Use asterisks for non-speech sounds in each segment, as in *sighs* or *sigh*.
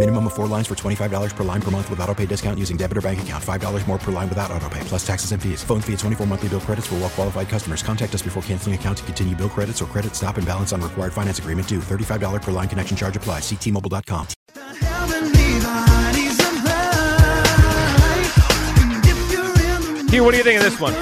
Minimum of four lines for $25 per line per month with auto pay discount using debit or bank account. $5 more per line without auto pay, plus taxes and fees. Phone fee at 24 monthly bill credits for well qualified customers. Contact us before canceling account to continue bill credits or credit stop and balance on required finance agreement due. $35 per line connection charge applies. Ctmobile.com. Hugh, what do you think of this one?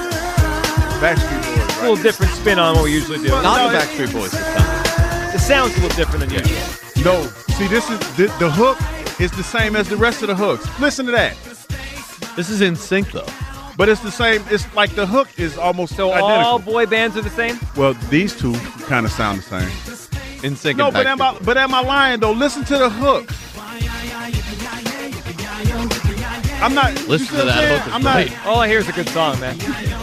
Backstreet Boys. A little different spin on what we usually do. Not No, the Backstreet Boys this time. It sounds a little different than usual. No, see, this is the, the hook is the same as the rest of the hooks. Listen to that. This is NSYNC though. But it's the same. It's like the hook is almost So identical. all boy bands are the same? well, these two kind of sound the same. NSYNC. No, but am I but am I lying though? Listen to the hook. I'm not. Listen to that hook I'm not. All I hear is a good song, man. *laughs*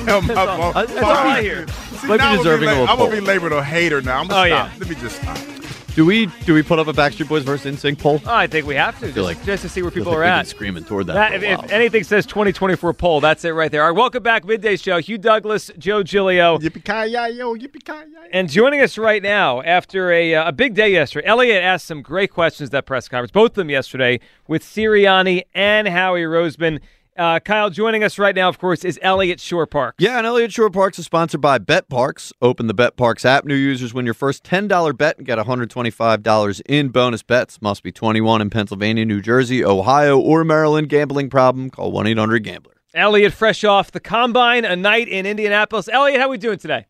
I'm, That's all, I'm- that's all I hear. See, Might be now I'm gonna deserving la- of a I'm gonna be poll. labeled a hater now. I'm gonna Oh, stop. yeah. Let me just stop. Do we do we put up a Backstreet Boys versus In poll? Oh, I think we have to, just, like- just to see where people like are at. screaming toward that. That, for if, a while. if anything says 2024 poll, that's it right there. All right, welcome back, Midday Show. Hugh Douglas, Joe Giglio. Yippee ki yo, yippee ki And joining us right now after a, uh, a big day yesterday, Elliot asked some great questions at that press conference, both of them yesterday, with Sirianni and Howie Roseman. Uh, Kyle, joining us right now, of course, is Elliot Shorr-Park. Yeah, and Elliott Shorr-Parks is sponsored by BetParx. Open the BetParx app. New users win your first $10 bet and get $125 in bonus bets. Must be 21 in Pennsylvania, New Jersey, Ohio, or Maryland. Gambling problem? Call 1-800-GAMBLER. Elliot, fresh off the combine, a night in Indianapolis. Elliot, how are we doing today?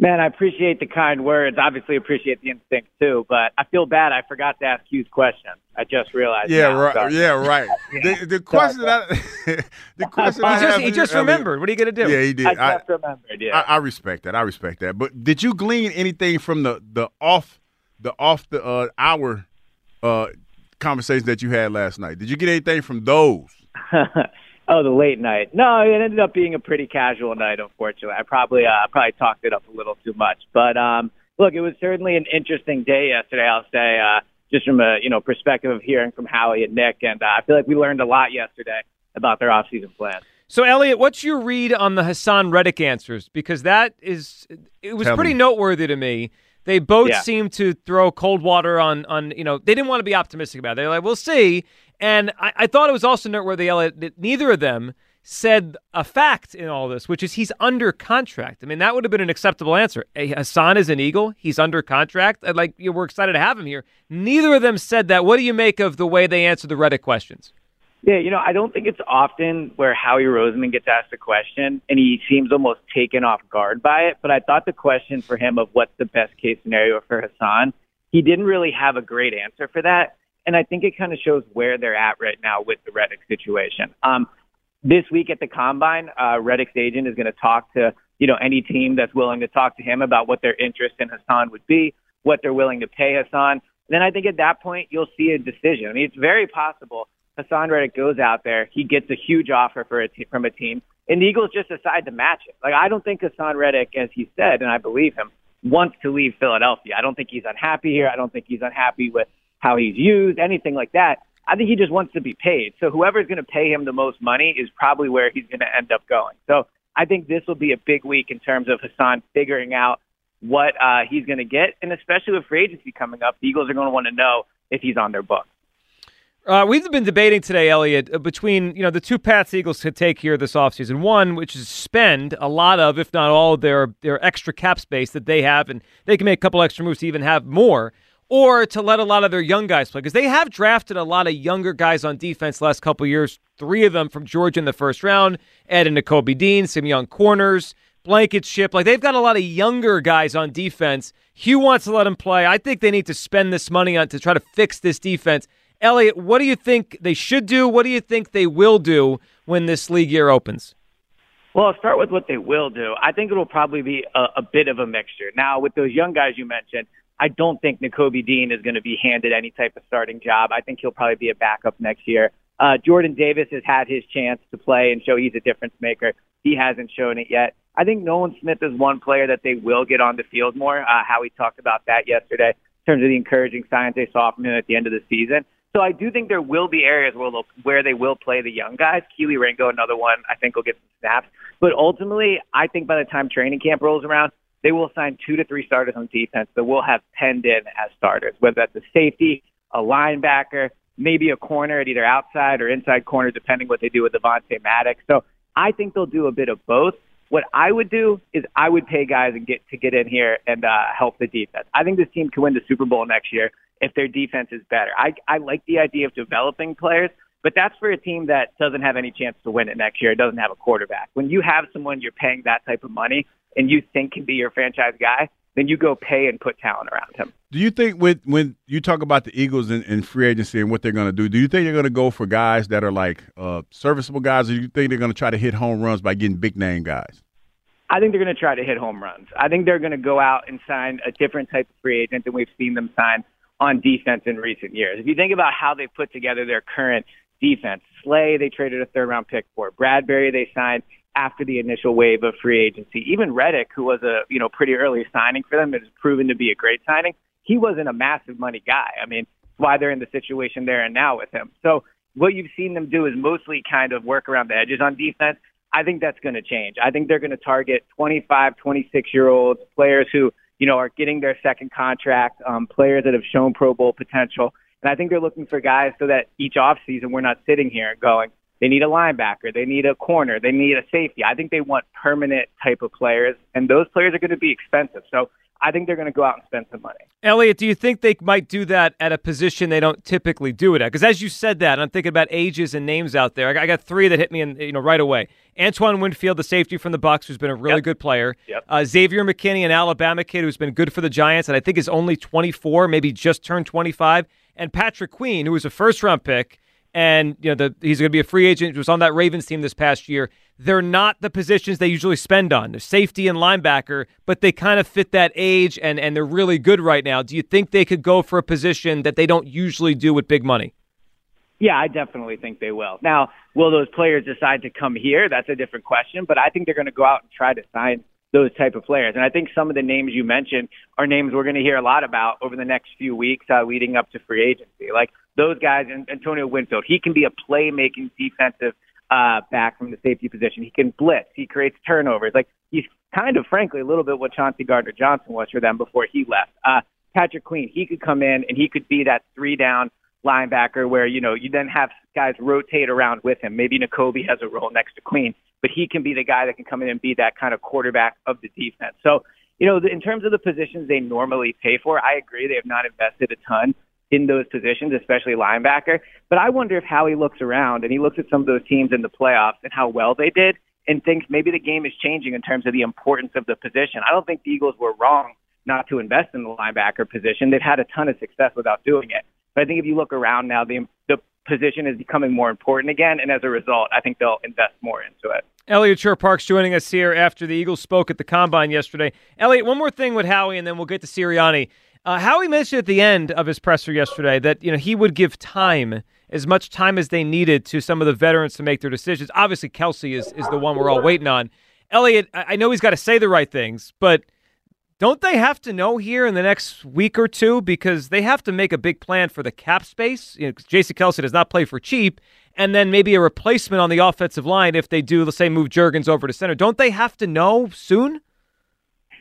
Man, I appreciate the kind words. Obviously, appreciate the instinct too. But I feel bad. I forgot to ask Hugh's question. I just realized. Yeah, now. right. Sorry. Yeah, right. *laughs* The, the question that I, *laughs* the question He just, have he just Elliot- remembered. What are you going to do? Yeah, he did. I I, just remembered. Yeah. I, I respect that. I respect that. But did you glean anything from the the off the off the uh, hour uh, conversations that you had last night? Did you get anything from those? *laughs* oh, the late night. No, it ended up being a pretty casual night. Unfortunately, I probably uh, probably talked it up a little too much. But um, look, it was certainly an interesting day yesterday. I'll say, uh, just from a you know perspective of hearing from Howie and Nick, and uh, I feel like we learned a lot yesterday about their offseason plans. So, Elliot, what's your read on the Haason Reddick answers? Because that is, it was Tell pretty me. noteworthy to me. They both Yeah. seemed to throw cold water on, on you know, they didn't want to be optimistic about it. They're like, we'll see. And I, I thought it was also noteworthy, Elliot, that neither of them said a fact in all this, which is he's under contract. I mean, that would have been an acceptable answer. Haason is an Eagle. He's under contract. I'd like, you know, we're excited to have him here. Neither of them said that. What do you make of the way they answered the Reddick questions? Yeah, you know, I don't think it's often where Howie Roseman gets asked a question and he seems almost taken off guard by it. But I thought the question for him of what's the best case scenario for Haason, he didn't really have a great answer for that. And I think it kind of shows where they're at right now with the Reddick situation. Um, this week at the combine, uh, Reddick's agent is going to talk to, you know, any team that's willing to talk to him about what their interest in Haason would be, what they're willing to pay Haason. Then I think at that point, you'll see a decision. I mean, it's very possible Haason Reddick goes out there, he gets a huge offer for a from a team, and the Eagles just decide to match it. Like I don't think Haason Reddick, as he said, and I believe him, wants to leave Philadelphia. I don't think he's unhappy here. I don't think he's unhappy with how he's used, anything like that. I think he just wants to be paid. So whoever's going to pay him the most money is probably where he's going to end up going. So I think this will be a big week in terms of Haason figuring out what uh, he's going to get, and especially with free agency coming up, the Eagles are going to want to know if he's on their books. Uh, we've been debating today, Elliot, uh, between you know the two paths Eagles could take here this offseason. One, which is spend a lot of, if not all, their their extra cap space that they have, and they can make a couple extra moves to even have more, or to let a lot of their young guys play because they have drafted a lot of younger guys on defense last couple years. Three of them from Georgia in the first round, Ed and Nakobe Dean, some young corners, blanket ship. Like they've got a lot of younger guys on defense. Hugh wants to let them play. I think they need to spend this money on to try to fix this defense. Elliot, what do you think they should do? What do you think they will do when this league year opens? Well, I'll start with what they will do. I think it'll probably be a, a bit of a mixture. Now, with those young guys you mentioned, I don't think Nakobe Dean is going to be handed any type of starting job. I think he'll probably be a backup next year. Uh, Jordan Davis has had his chance to play and show he's a difference maker. He hasn't shown it yet. I think Nolan Smith is one player that they will get on the field more. Uh, Howie talked about that yesterday in terms of the encouraging signs they saw from him at the end of the season. So I do think there will be areas where they'll, where they will play the young guys. Kelee Ringo, another one, I think will get some snaps. But ultimately, I think by the time training camp rolls around, they will sign two to three starters on defense that will have penned in as starters, whether that's a safety, a linebacker, maybe a corner at either outside or inside corner, depending what they do with Avonte Maddox. So I think they'll do a bit of both. What I would do is I would pay guys and get to get in here and uh, help the defense. I think this team can win the Super Bowl next year if their defense is better. I, I like the idea of developing players, but that's for a team that doesn't have any chance to win it next year. It doesn't have a quarterback. When you have someone you're paying that type of money and you think can be your franchise guy, then you go pay and put talent around him. Do you think with when you talk about the Eagles and, in free agency and what they're going to do, do you think they're going to go for guys that are like uh, serviceable guys, or do you think they're going to try to hit home runs by getting big name guys? I think they're going to try to hit home runs. I think they're going to go out and sign a different type of free agent than we've seen them sign on defense in recent years. If you think about how they put together their current defense, Slay they traded a third round pick for. Bradberry they signed after the initial wave of free agency. Even Reddick, who was a you know pretty early signing for them, it has proven to be a great signing. He wasn't a massive money guy. I mean, why they're in the situation they're in now with him. So what you've seen them do is mostly kind of work around the edges on defense. I think that's going to change. I think they're going to target 25, 26 year olds, players who, you know, are getting their second contract, um, players that have shown Pro Bowl potential. And I think they're looking for guys so that each offseason we're not sitting here going, they need a linebacker, they need a corner, they need a safety. I think they want permanent type of players, and those players are going to be expensive. So I think they're going to go out and spend some money. Elliot, do you think they might do that at a position they don't typically do it at? Because as you said that, I'm thinking about ages and names out there. I got three that hit me in, you know, right away. Antoine Winfield, the safety from the Bucs, who's been a really Yep. good player. Yep. Uh, Xavier McKinney, an Alabama kid who's been good for the Giants, and I think is only 24, maybe just turned 25. And Patrick Queen, who was a first round pick, and you know the, he's going to be a free agent. Who was on that Ravens team this past year. They're not the positions they usually spend on. They're safety and linebacker, but they kind of fit that age, and and they're really good right now. Do you think they could go for a position that they don't usually do with big money? Yeah, I definitely think they will. Now, will those players decide to come here? That's a different question, but I think they're going to go out and try to sign those type of players. And I think some of the names you mentioned are names we're going to hear a lot about over the next few weeks uh, leading up to free agency. Like those guys, and Antonio Winfield, he can be a playmaking defensive uh, back from the safety position. He can blitz. He creates turnovers. Like he's kind of, frankly, a little bit what Chauncey Gardner Johnson was for them before he left. Uh, Patrick Queen, he could come in and he could be that three down linebacker where, you know, you then have guys rotate around with him. Maybe Nakobe has a role next to Queen, but he can be the guy that can come in and be that kind of quarterback of the defense. So, you know, in terms of the positions they normally pay for, I agree they have not invested a ton in those positions, especially linebacker. But I wonder if Howie looks around and he looks at some of those teams in the playoffs and how well they did and thinks maybe the game is changing in terms of the importance of the position. I don't think the Eagles were wrong not to invest in the linebacker position. They've had a ton of success without doing it. But I think if you look around now, the the position is becoming more important again, and as a result, I think they'll invest more into it. Elliot Shorr-Parks joining us here after the Eagles spoke at the combine yesterday. Elliot, one more thing with Howie, and then we'll get to Sirianni. Uh, Howie mentioned at the end of his presser yesterday that you know he would give time, as much time as they needed, to some of the veterans to make their decisions. Obviously, Kelce is is the one we're all waiting on. Elliot, I know he's got to say the right things, but don't they have to know here in the next week or two because they have to make a big plan for the cap space? You know, J.C. Kelce does not play for cheap, and then maybe a replacement on the offensive line if they do, let's say, move Jurgens over to center. Don't they have to know soon?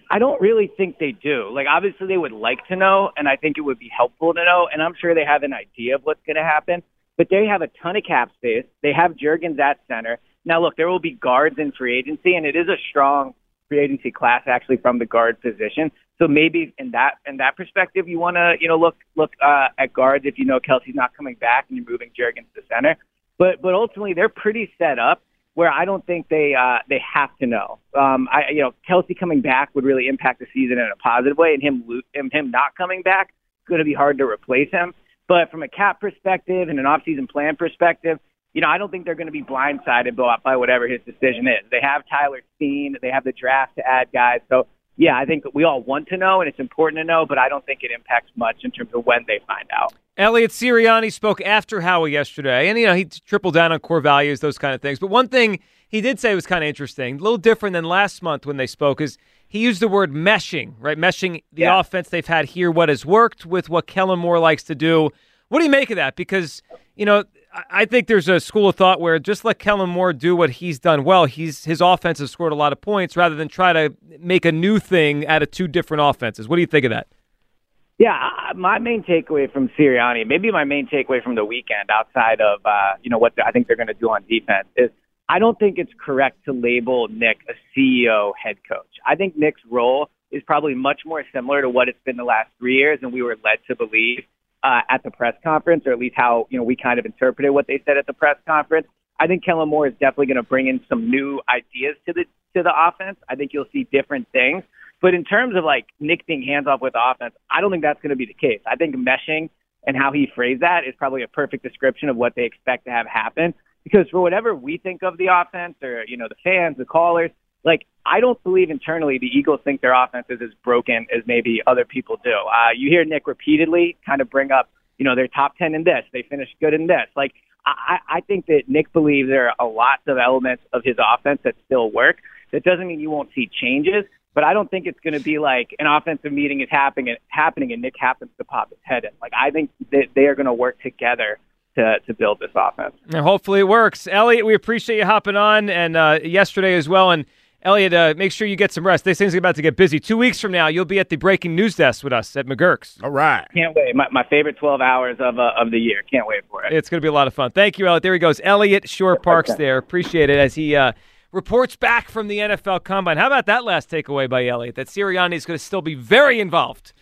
I don't really think they do. Like, obviously, they would like to know, and I think it would be helpful to know. And I'm sure they have an idea of what's going to happen. But they have a ton of cap space. They have Jurgens at center. Now, look, there will be guards in free agency, and it is a strong free agency class actually from the guard position. So maybe in that in that perspective, you want to you know look look uh, at guards if you know Kelce's not coming back and you're moving Jurgens to center. But but ultimately, they're pretty set up where I don't think they uh, they have to know. Um, I you know Kelce coming back would really impact the season in a positive way, and him him him not coming back is going to be hard to replace him. But from a cap perspective and an offseason plan perspective, you know, I don't think they're going to be blindsided by whatever his decision is. They have Tyler Steen, they have the draft to add guys. So, yeah, I think we all want to know and it's important to know, but I don't think it impacts much in terms of when they find out. Elliot Sirianni spoke after Howie yesterday, and you know he tripled down on core values, those kind of things. But one thing he did say was kind of interesting, a little different than last month when they spoke, is he used the word meshing, right? Meshing the Yeah. offense they've had here, what has worked with what Kellen Moore likes to do. What do you make of that? Because you know I- think there's a school of thought where just let Kellen Moore do what he's done well. He's his offense has scored a lot of points rather than try to make a new thing out of two different offenses. What do you think of that? Yeah, my main takeaway from Sirianni, maybe my main takeaway from the weekend, outside of uh, you know what I think they're going to do on defense, is I don't think it's correct to label Nick a CEO head coach. I think Nick's role is probably much more similar to what it's been the last three years, and we were led to believe uh, at the press conference, or at least how you know we kind of interpreted what they said at the press conference. I think Kellen Moore is definitely going to bring in some new ideas to the to the offense. I think you'll see different things. But in terms of like Nick being hands off with offense, I don't think that's going to be the case. I think meshing and how he phrased that is probably a perfect description of what they expect to have happen. Because for whatever we think of the offense, or you know the fans, the callers, like I don't believe internally the Eagles think their offense is as broken as maybe other people do. Uh, you hear Nick repeatedly kind of bring up, you know, they're top ten in this, they finished good in this. Like I, I think that Nick believes there are a lots of elements of his offense that still work. That doesn't mean you won't see changes, but I don't think it's going to be like an offensive meeting is happening happening and Nick happens to pop his head in. Like I think that they are going to work together to to build this offense. And hopefully it works. Elliot, we appreciate you hopping on and uh, yesterday as well. And Elliot, uh, make sure you get some rest. This thing's about to get busy. Two weeks from now, you'll be at the breaking news desk with us at McGurk's. All right. Can't wait. My, my favorite 12 hours of uh, of the year. Can't wait for it. It's going to be a lot of fun. Thank you, Elliot. There he goes. Elliot Shorr-Parks there. Appreciate it as he uh, reports back from the NFL Combine. How about that last takeaway by Elliot? That Sirianni is going to still be very involved.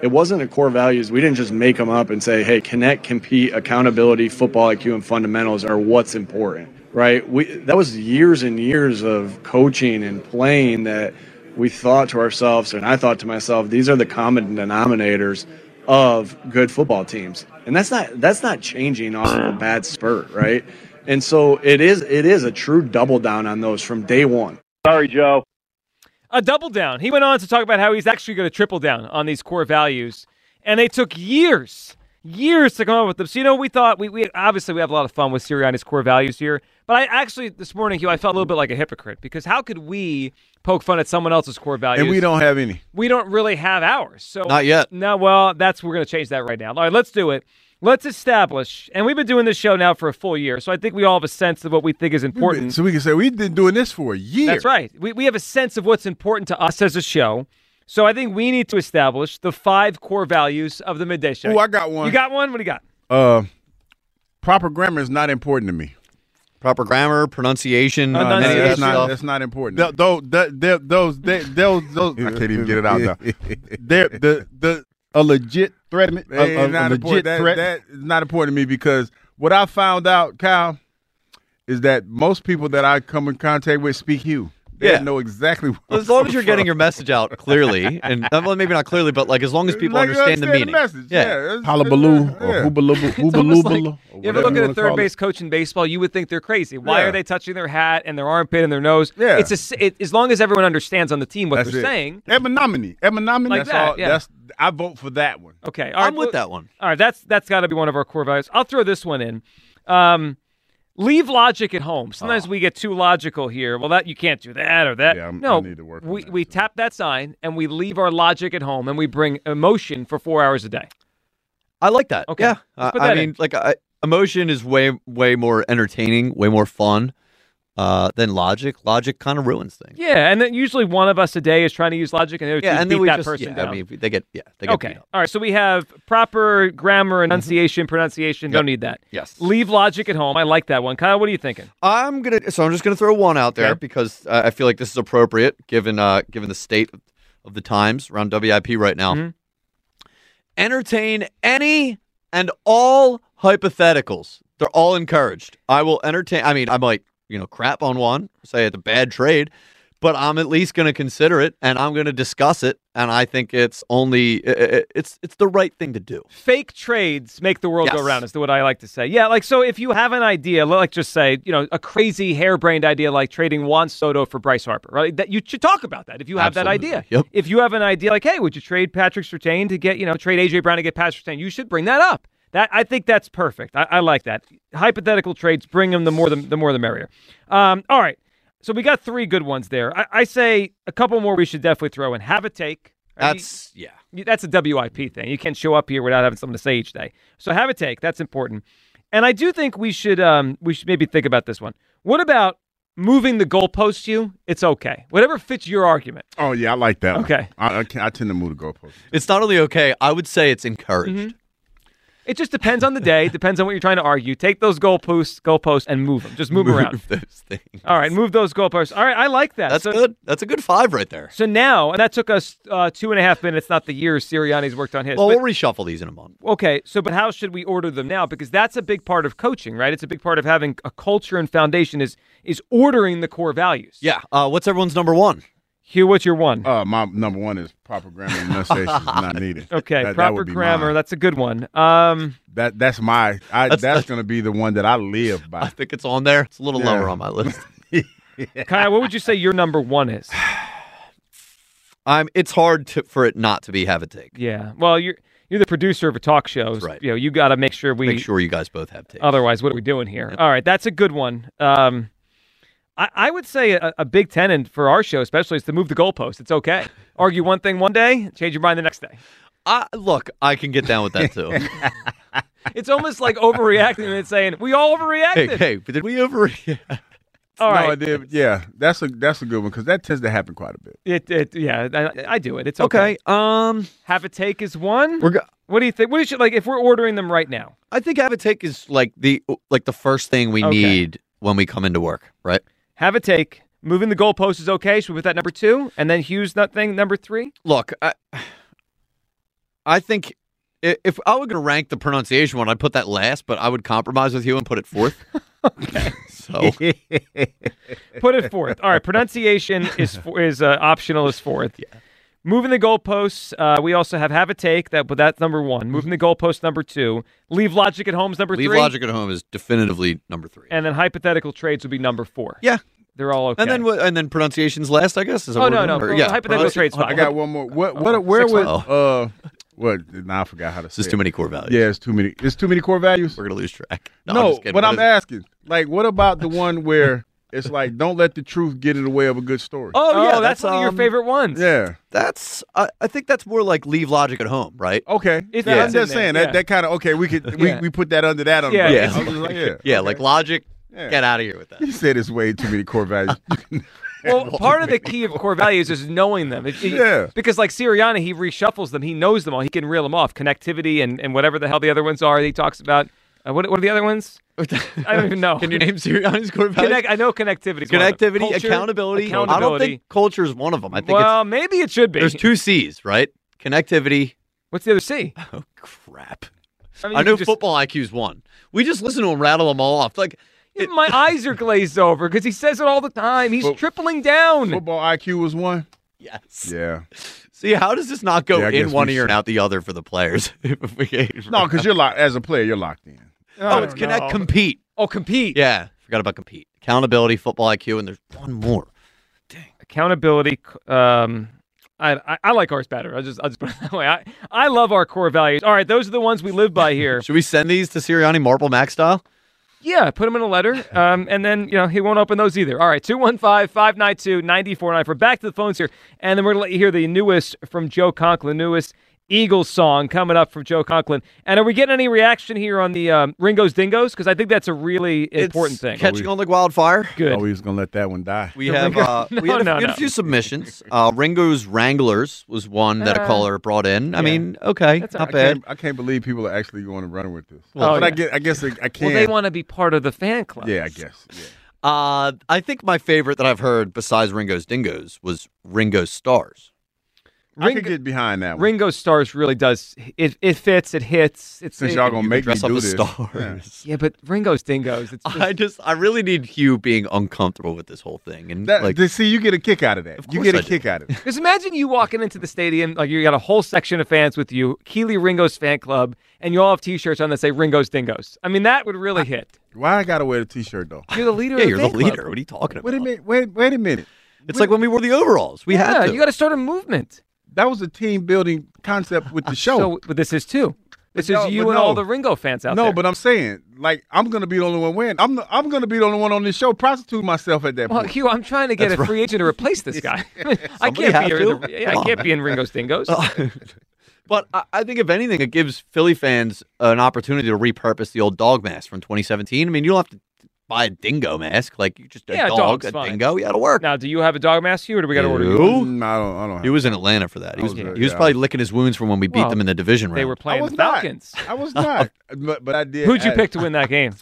It wasn't a core values. We didn't just make them up and say, hey, connect, compete, accountability, football IQ, and fundamentals are what's important, right? We, that was years and years of coaching and playing that we thought to ourselves, and I thought to myself, these are the common denominators of good football teams. And that's not that's not changing off of a bad spurt, right? And so it is it is a true double down on those from day one. Sorry, Joe. A double down. He went on to talk about how he's actually going to triple down on these core values. And they took years, years to come up with them. So, you know, we thought, we, we obviously we have a lot of fun with Sirianni's core values here. But I actually, this morning, Hugh, I felt a little bit like a hypocrite because how could we poke fun at someone else's core values? And we don't have any. We don't really have ours. So Not yet. No, well, that's we're going to change that right now. All right, let's do it. Let's establish, and we've been doing this show now for a full year, so I think we all have a sense of what we think is important. So we can say we've been doing this for a year. That's right. We, we have a sense of what's important to us as a show. So I think we need to establish the five core values of the midday show. Oh, I got one. You got one? What do you got? Uh, proper grammar is not important to me. Proper grammar, pronunciation, Uh, any of That's not, that's not important. Th- Those, th- th- those, they- those, those, I can't even get it out now. *laughs* They're the the a legit threat. A, a, a not legit important. That- threat. that is not important to me because what I found out, Kyle, is that most people that I come in contact with speak Hugh. They Yeah. know exactly. *laughs* What Well, as long as you're getting your message out clearly, and uh, well, maybe not clearly, but like as long as people Like, you understand, the meaning. message. Yeah, it's- Hullabaloo it's- or yeah. hoobaloo, *laughs* like- you ever look at a third base coach in baseball, you would think they're crazy. Why Yeah. are they touching their hat and their armpit and their nose? Yeah. It's a, s- it, as long as everyone understands on the team what That's they're it. saying. Emanominy. Emanominy. Like that's that, all. yeah. That's I vote for that one. Okay, all right, I'm with well- that one. All right, that's that's got to be one of our core values. I'll throw this one in. Um, leave logic at home. Sometimes oh. we get too logical here. Well, that you can't do that or that. Yeah, I'm- no, I need to work we that, we tap that sign and we leave our logic at home and we bring emotion for four hours a day. I like that. Okay, Yeah. let's I, put I that mean, in. like I, emotion is way way more entertaining, way more fun uh, than logic. Logic kind of ruins things. Yeah, and then usually one of us a day is trying to use logic and, Yeah, and beat then we that just person yeah, down. I mean, they get yeah, they get okay. beat up. All right. So we have proper grammar, enunciation, pronunciation. Don't need that. Yes. Leave logic at home. I like that one. Kyle, what are you thinking? I'm gonna so I'm just gonna throw one out there Okay. because uh, I feel like this is appropriate given uh, given the state of the times around WIP right now. Mhm. Entertain any and all hypotheticals. They're all encouraged. I will entertain. I mean, I might you know crap on one, say it's a bad trade, but I'm at least going to consider it and I'm going to discuss it. And I think it's only it's it's the right thing to do. fake trades make the world go Yes. round is what I like to say. Yeah, like so if you have an idea, like just say, you know, a crazy harebrained idea like trading Juan Soto for Bryce Harper, right? That you should talk about that if you have that idea. Yep. If you have an idea like, hey, would you trade Patrick Surtain to get, you know, trade AJ Brown to get Patrick Surtain, you should bring that up. That I think that's perfect. I, I like that. Hypothetical trades, bring them the more the, the more the merrier. Um, all right. So we got three good ones there. I, I say a couple more we should definitely throw in. Have a take. That's yeah. You- That's a WIP thing. You can't show up here without having something to say each day. So have a take. That's important. And I do think we should um we should maybe think about this one. What about moving the goalposts? You, it's okay. Whatever fits your argument. Oh yeah, I like that. one. Okay. I, I, I tend to move the goalpost. It's not only okay, I would say it's encouraged. It just depends on the day. *laughs* depends on what you're trying to argue. Take those goalposts, goalposts, and move them. Just move, them around. Move *laughs* those things. All right, move those goalposts. All right, I like that. That's So- good. That's a good five right there. So now, and that took us uh, two and a half minutes, not the years Sirianni's worked on his. Well, but- we'll reshuffle these in a month. Okay, so but how should we order them now? Because that's a big part of coaching, right? It's a big part of having a culture and foundation is is ordering the core values. Yeah. Uh, what's everyone's number one? Hugh, what's your one? Uh, my number one is proper grammar and enunciation is not *laughs* needed. okay, That- that proper would be grammar. That's a good one. Um, That that's my. I, That's- that's, going to be the one that I live by. I think it's on there. It's a little Yeah. lower on my list. *laughs* Kyle, what would you say your number one is? *sighs* I'm. It's hard to, for it not to be have a take. Yeah. Well, you're you're the producer of a talk show. That's right. You know, you got to make sure we. Make sure you guys both have takes. Otherwise, what are we doing here? All right, that's a good one. Um, I, I would say a, a big tenant for our show, especially, is to move the goalpost. It's okay. *laughs* Argue one thing one day, change your mind the next day. I, look, I can get down with that too. *laughs* It's almost like overreacting and saying we all hey, overreacted. hey, but did we overreact? *laughs* All no, right. I did. Yeah, that's a that's a good one because that tends to happen quite a bit. It, it, yeah, I, I do it. It's okay. Okay. Um, Have a take is one. we're. Go- What do you think? What is it like if we're ordering them right now? I think have a take is like the like the first thing we Okay. need when we come into work, right? Have a take. Moving the goalpost is okay. Should we put that number two? And then Hughes thing number three? Look, I, I think if I were going to rank the pronunciation one, I'd put that last, but I would compromise with you and put it fourth. *laughs* okay. So *laughs* Put it fourth. All right. Pronunciation is is uh, optional is fourth. Yeah. Moving the goalposts. Uh, we also have have a take that, but that's number one. Moving the goalpost number two. Leave logic at home's number leave three. logic at home is definitively number three. And then hypothetical trades would be number four. Yeah. They're all okay. And then what- and then pronunciations last, I guess. Is that Oh, what no, we're no. doing? Or- yeah, hypothetical pronunci- trades, I got one more. What? What? Where Six would? Uh, what? Now I forgot how to say. There's it. too many core values. Yeah, it's too many. It's too many core values. We're gonna lose track. No, I'm just kidding. but What I'm is asking, like, what about the one where it's like, don't let the truth get in the way of a good story? oh, yeah, that's, that's, one of your um, favorite ones. Yeah. That's I, I think that's more like leave logic at home, right? Okay. If Yeah, I'm that's in just there, saying yeah. that that kind of okay. We could we, Yeah. we put that under that. On Yeah. Yeah. I was just like, yeah. Yeah, okay. like logic. Yeah. Get out of here with that. You said it's way too many core values. *laughs* Well, part of the key of core values is knowing them. It- it- Yeah. Because like Sirianni, he reshuffles them. He knows them all. He can reel them off. Connectivity and, and whatever the hell the other ones are. He talks about. Uh, what, what are the other ones? I don't even know. Can you name *laughs* Sirianni's core values? Connect, I know connectivity. is one of them. Connectivity, Culture, accountability. I don't think culture is one of them. I think well, maybe it should be. there's two C's, right? Connectivity. What's the other C? *laughs* Oh crap! I, mean, I know just- football IQ's one. We just listen to him rattle them all off. Like it, My eyes are glazed over because he says it all the time. He's Fo- tripling down. Football IQ was one. yes. Yeah. *laughs* See, how does this not go Yeah, in one we ear and out the other for the players? If we- No, because you're locked as a player. You're locked in. Oh, it's connect, compete. Oh, compete. Yeah, forgot about compete. Accountability, football IQ, and there's one more. Dang. Accountability. Um, I, I I like ours better. I just I just put it that way. I I love our core values. All right, those are the ones we live by here. *laughs* Should we send these to Sirianni Marble Mac style? yeah, put them in a letter. Um, and then you know he won't open those either. All right, 215-592-9494. We're back to the phones here, and then we're gonna let you hear the newest from Joe Conklin, newest Eagles song coming up from Joe Conklin. And are we getting any reaction here on the um, Ringo's Dingoes? Because I think that's a really important It's thing. Catching on like wildfire. Good. Oh, we was gonna let that one die. We have uh, No, *laughs* we had, a, no, we had no. a few submissions. Uh, Ringo's Wranglers was one that a Uh, caller brought in. I mean, okay, That's not I bad. can't, I can't believe people are actually going to run with this. Well, but yeah. I guess I guess I I can't. well, they want to be part of the fan club. yeah, I guess. Yeah. Uh, I think my favorite that I've heard besides Ringo's Dingoes was Ringo's Stars. I could get behind that one. Ringo Stars really does it. It fits. It hits. It's Since it- y'all gonna make me dress up do as this. stars. Yeah, but Ringo's dingoes. It's I just, I really need Hugh being uncomfortable with this whole thing, and That, like, to see, you get a kick out of that. you get a I do. kick out of it. *laughs* Because imagine you walking into the stadium, like you got a whole section of fans with you, Kelee Ringo's fan club, and you all have T-shirts on that say Ringo's Dingoes. I mean, that would really hit. Why I gotta wear the T-shirt though? You're the leader. yeah, of you're the the fan club. leader. What are you talking about? Wait a minute. Wait, wait a minute. It's like when we wore the overalls. We yeah, had to. you got to start a movement. That was a team building concept with the *laughs* show. So, but this is too. This no, is you but and all the Ringo fans out no, there. No, but I'm saying, like, I'm gonna be the only one wearing. I'm the, I'm gonna be the only one on this show prostitute myself at that well, point. Hugh, I'm trying to get That's a right. free agent to replace this guy. *laughs* *laughs* I can't be in the- yeah, I can't be in Ringo's Dingoes. But I, I think if anything, it gives Philly fans an opportunity to repurpose the old dog mask from 2017. I mean, you don't have to buy a dingo mask. Like you just a Yeah, a dog, dog's a fine. dingo. Yeah, it'll work. now, do you have a dog mask, Hugh, or do we got to order you? Who? Mm, I don't. I don't. He was in Atlanta for that. He was, was very- he was yeah. probably licking his wounds from when we beat Well, them in the division round. They were I playing was the not. Falcons. I was not. *laughs* but, but I did. Who'd you I- pick to win that game?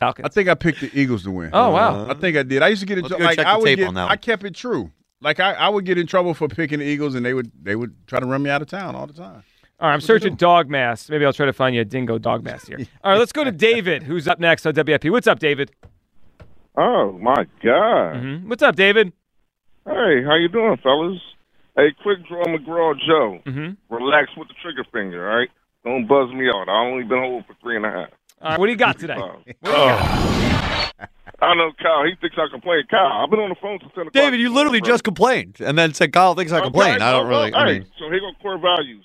Falcons. I think I picked the Eagles to win. Oh, wow. I think I did. I used to get in Let's trouble. go Like check I the would tape get. on that I one. kept it true. Like I, I would get in trouble for picking the Eagles, and they would they would try to run me out of town all the time. All right, I'm searching dog masks. Maybe I'll try to find you a dingo dog mask here. All right, let's go to *laughs* David, who's up next on WIP. What's up, David? Oh my God! hmm What's up, David? Hey, how you doing, fellas? Hey, quick draw McGraw Joe. Mm-hmm. Relax with the trigger finger, all right? Don't buzz me out. I've only been holding for three and a half. All right, what do you got today? Uh, you got? I know Kyle. He thinks I complain. Kyle, I've been on the phone since ten o'clock. David, you literally just complained and then said Kyle thinks I Okay, complain. I don't well, really. I Hey, mean, so here go core values.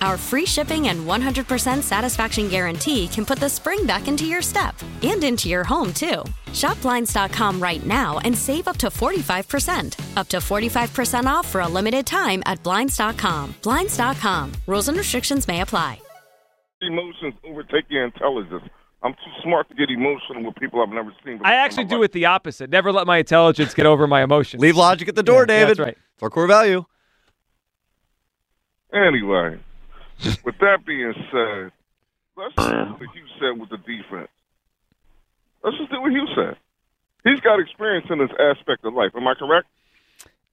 Our free shipping and 100% satisfaction guarantee can put the spring back into your step and into your home, too. Shop Blinds.com right now and save up to 45%. Up to 45% off for a limited time at Blinds.com. Blinds.com. Rules and restrictions may apply. emotions overtake your intelligence. I'm too smart to get emotional with people I've never seen. before. I actually do it the opposite. Never let my intelligence get over my emotions. leave logic at the door, Yeah, David. That's right. It's our core value. Anyway, with that being said, let's just do what Hugh said with the defense. Let's just do what Hugh said. He's got experience in this aspect of life. Am I correct?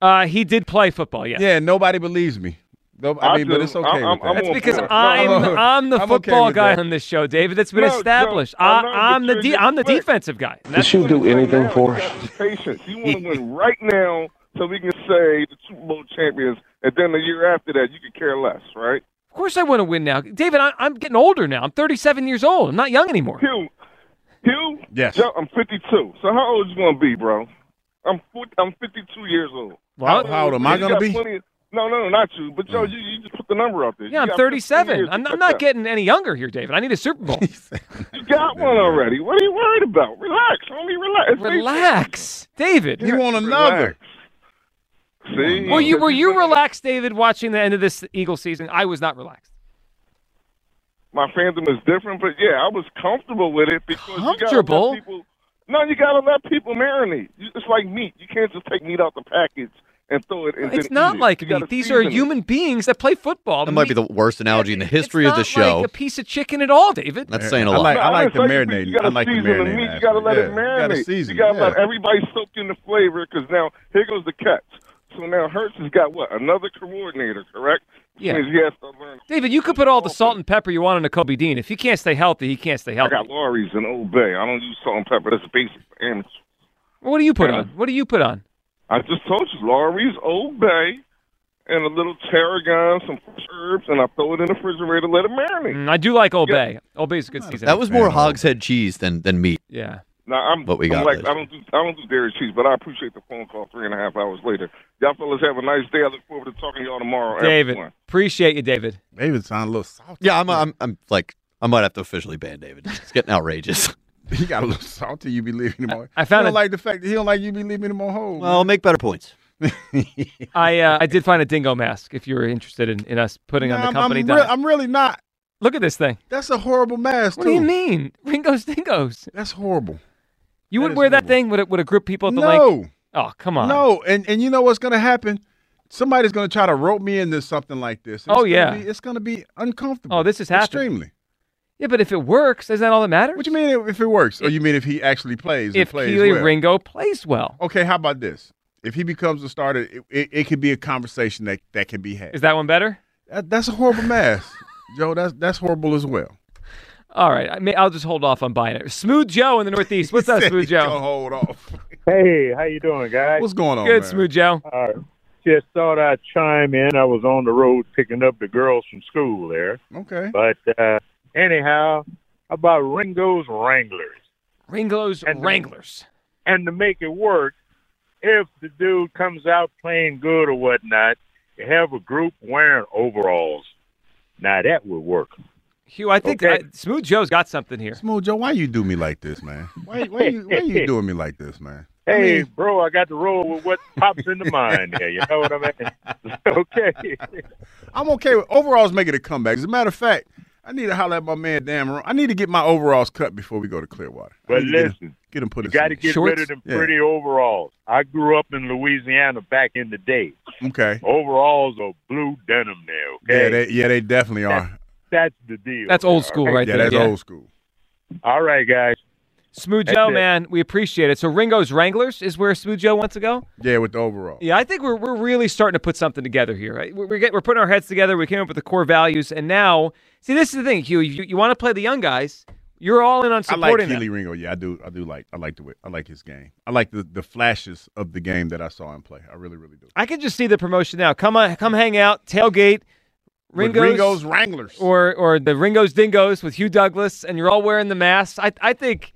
Uh, he did play football, yes. Yeah, nobody believes me. No, I, I mean, but it's okay. I'm- with that. I'm That's because board. I'm No, *laughs* no, I'm the I'm football with guy that. on this show, David. That's been No, established. I I, know, I'm the de- I'm the defensive guy. And But that's you do anything for us. Patience. You want to win right now so we can say the Super Bowl champions, and then the year after that, you could care less, right? Of course, I want to win now, David. I, I'm getting older now. I'm 37 years old. I'm not young anymore. Hugh, Hugh. Yes. Joe, I'm 52. So how old you gonna be, bro? I'm 40, I'm 52 years old. How- how old am I gonna be? of- no, no, no, not you. But Joe, mm. you, you just put put the number out there. Yeah, You I'm 37. I'm, to I'm not getting any younger here, David. I need a Super Bowl. *laughs* You got one already. What are you worried about? Relax, homie. Relax. Relax, David. You want another? See? Were you were you *laughs* relaxed, David, watching the end of this Eagle season? I was not relaxed. My fandom is different, but yeah, I was comfortable with it because you gotta Comfortable? let people. No, you gotta let people marinate. It's like meat. You can't just take meat out the package and throw it. And It's not eat it. like You meat. These are season it. human beings that play football. That might be the worst analogy in the history of the not show. like a piece of chicken at all, David. That's saying a I lot. like, I like the No, it's marinade. You gotta I like the season the marinade. meat. You gotta let it aspect. Yeah, you gotta marinate. season you gotta yeah. let everybody soak in the flavor. Because now here goes the catch. So now Hurts has got what another coordinator, correct? Yeah. Means he has to learn. David, you could put all the salt and pepper you want into Kobe Dean. If he can't stay healthy, he can't stay healthy. I healthy. got Lawry's and Old Bay. I don't use salt and pepper. That's basic for amateurs. What do you put Yeah. on? What do you put on? I just told you, Lawry's Old Bay, and a little tarragon, some herbs, and I throw it in the refrigerator, let it marinate. Mm, I do like Old Bay. Old Bay's a good season. That was more hogshead cheese than than meat. Yeah. Now I'm, What we I'm got, like Liz. I don't do I don't do dairy cheese, but I appreciate the phone call three and a half hours later. Y'all fellas have a nice day. I look forward to talking to y'all tomorrow. David, one. appreciate you, David. David sound a little salty. Yeah, I'm, I'm, I'm like, I might have to officially ban David. It's getting outrageous. *laughs* He got a little salty. You be leaving him on. I found he don't a- like the fact that he don't like you be leaving him on hold. Well, make better points. *laughs* I uh, I did find a dingo mask. If you're interested in, in us putting on Nah, the I'm, company I'm, re- I'm really not. Look at this thing. That's a horrible mask. What do you mean, Ringo's dingoes? That's horrible. You wouldn't wear that thing with a, with a group of people at the No. link? Oh, come on. No, and and you know what's going to happen? Somebody's going to try to rope me into something like this. Oh, It's gonna yeah. be- it's going to be uncomfortable. Oh, this is happening. extremely. Yeah, but if it works, is that all that matters? What do you mean if it works? Oh, or you mean if he actually plays? If plays Kelee well? Ringo plays well, Okay, how about this? If he becomes a starter, it, it, it could be a conversation that, that can be had. is that one better? That, that's a horrible mess, *laughs* Joe. That's that's horrible as well. All right, I may, I'll just hold off on buying it. Smooth Joe in the Northeast. What's up, *laughs* Smooth he gonna Joe? Hold off. Hey, how you doing, guys? What's going on? Good, man? Smooth Joe. Uh, just thought I'd chime in. I was on the road picking up the girls from school there. Okay. But uh, anyhow, about Ringo's Wranglers? Ringo's And- Wranglers. And to make it work, if the dude comes out playing good or whatnot, you have a group wearing overalls. Now that would work. Hugh, I think Okay. I- Smooth Joe's got something here. Smooth Joe, why you do me like this, man? Why why you why you *laughs* doing me like this, man? I Hey, mean- bro, I got to roll with what pops into mind here. You know what I mean? *laughs* okay. I'm okay with overalls making a comeback. As a matter of fact, I need to holler at my man Dan Marone. I need to get my overalls cut before we go to Clearwater. But need to get 'em- listen, get them put You got to get Shorts? rid of them Yeah. pretty overalls. I grew up in Louisiana back in the day. Okay. Overalls are blue denim now. Okay, Yeah, they yeah they definitely are. That's the deal. That's old school, right there. Yeah, there. that's old school. All right, guys. Smooth Joe, man, we appreciate it. So Ringo's Wranglers is where Smooth Joe wants to go. Yeah, with the overall. Yeah, I think we're we're really starting to put something together here. Right? We're we're, get, we're putting our heads together. We came up with the core values, and now see this is the thing, Hugh. You, you want to play the young guys. You're all in on supporting. I like Kelee them. Ringo. Yeah, I do. I do like. I like the way. I like his game. I like the the flashes of the game that I saw him play. I really, really do. I can just see the promotion now. Come on, come hang out, tailgate, Ringo's, Ringo's Wranglers. or or the Ringo's Dingoes with Hugh Douglas, and you're all wearing the masks. I I think.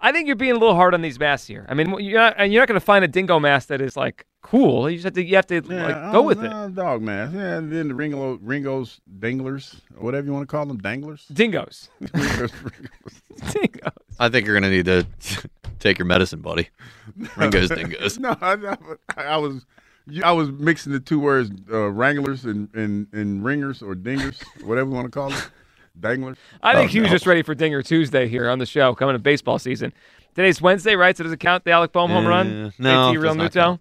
I think you're being a little hard on these masks here. I mean, you're not, and you're not going to find a dingo mask that is like cool. You just have to, you have to Yeah, like uh, go don't with it. Dog mask, Yeah, and then the Ringo, Ringo's Dinglers, whatever you want to call them, Danglers. Dingoes. *laughs* Ringo's, *laughs* Dingoes. I think you're going to need to *laughs* take your medicine, buddy. Ringo's dingoes. no, I, I, I was. I was mixing the two words, uh, wranglers and, and, and ringers or dingers, whatever you want to call it. danglers. I think Oh, was no. just ready for Dinger Tuesday here on the show coming to baseball season. Today's Wednesday, right? So does it count the Alec Bohm home Uh, run? no, AT Real does not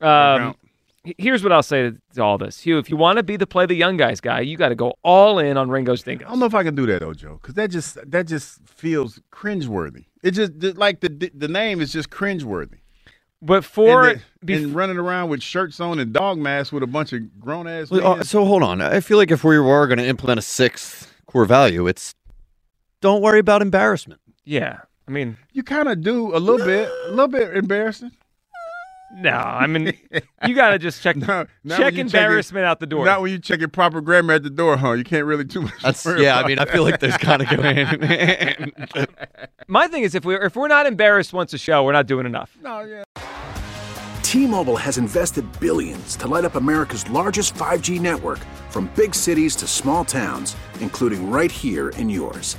Um, here's what I'll say to, to all this. Hugh, if you want to be the play the young guys guy, you got to go all in on Ringo's thing. I don't know if I can do that though, Joe, because that just that just feels cringeworthy. It just just like the the name is just cringeworthy. But for and, the- and running around with shirts on and dog masks with a bunch of grown ass Well, uh, so hold on. I feel like if we were going to implement a sixth core value, it's don't worry about embarrassment. yeah, I mean, you kind of do a little bit, a little bit embarrassing. No, I mean, you got to just check *laughs* No, check when you embarrassment out the door. Not when you check your proper grammar at the door, huh? You can't really too much. That's worry yeah. I about mean, I feel like there's kind of going. My thing is, if we're if we're not embarrassed once a show, we're not doing enough. No, yeah. T-Mobile has invested billions to light up America's largest 5G network from big cities to small towns, including right here in yours.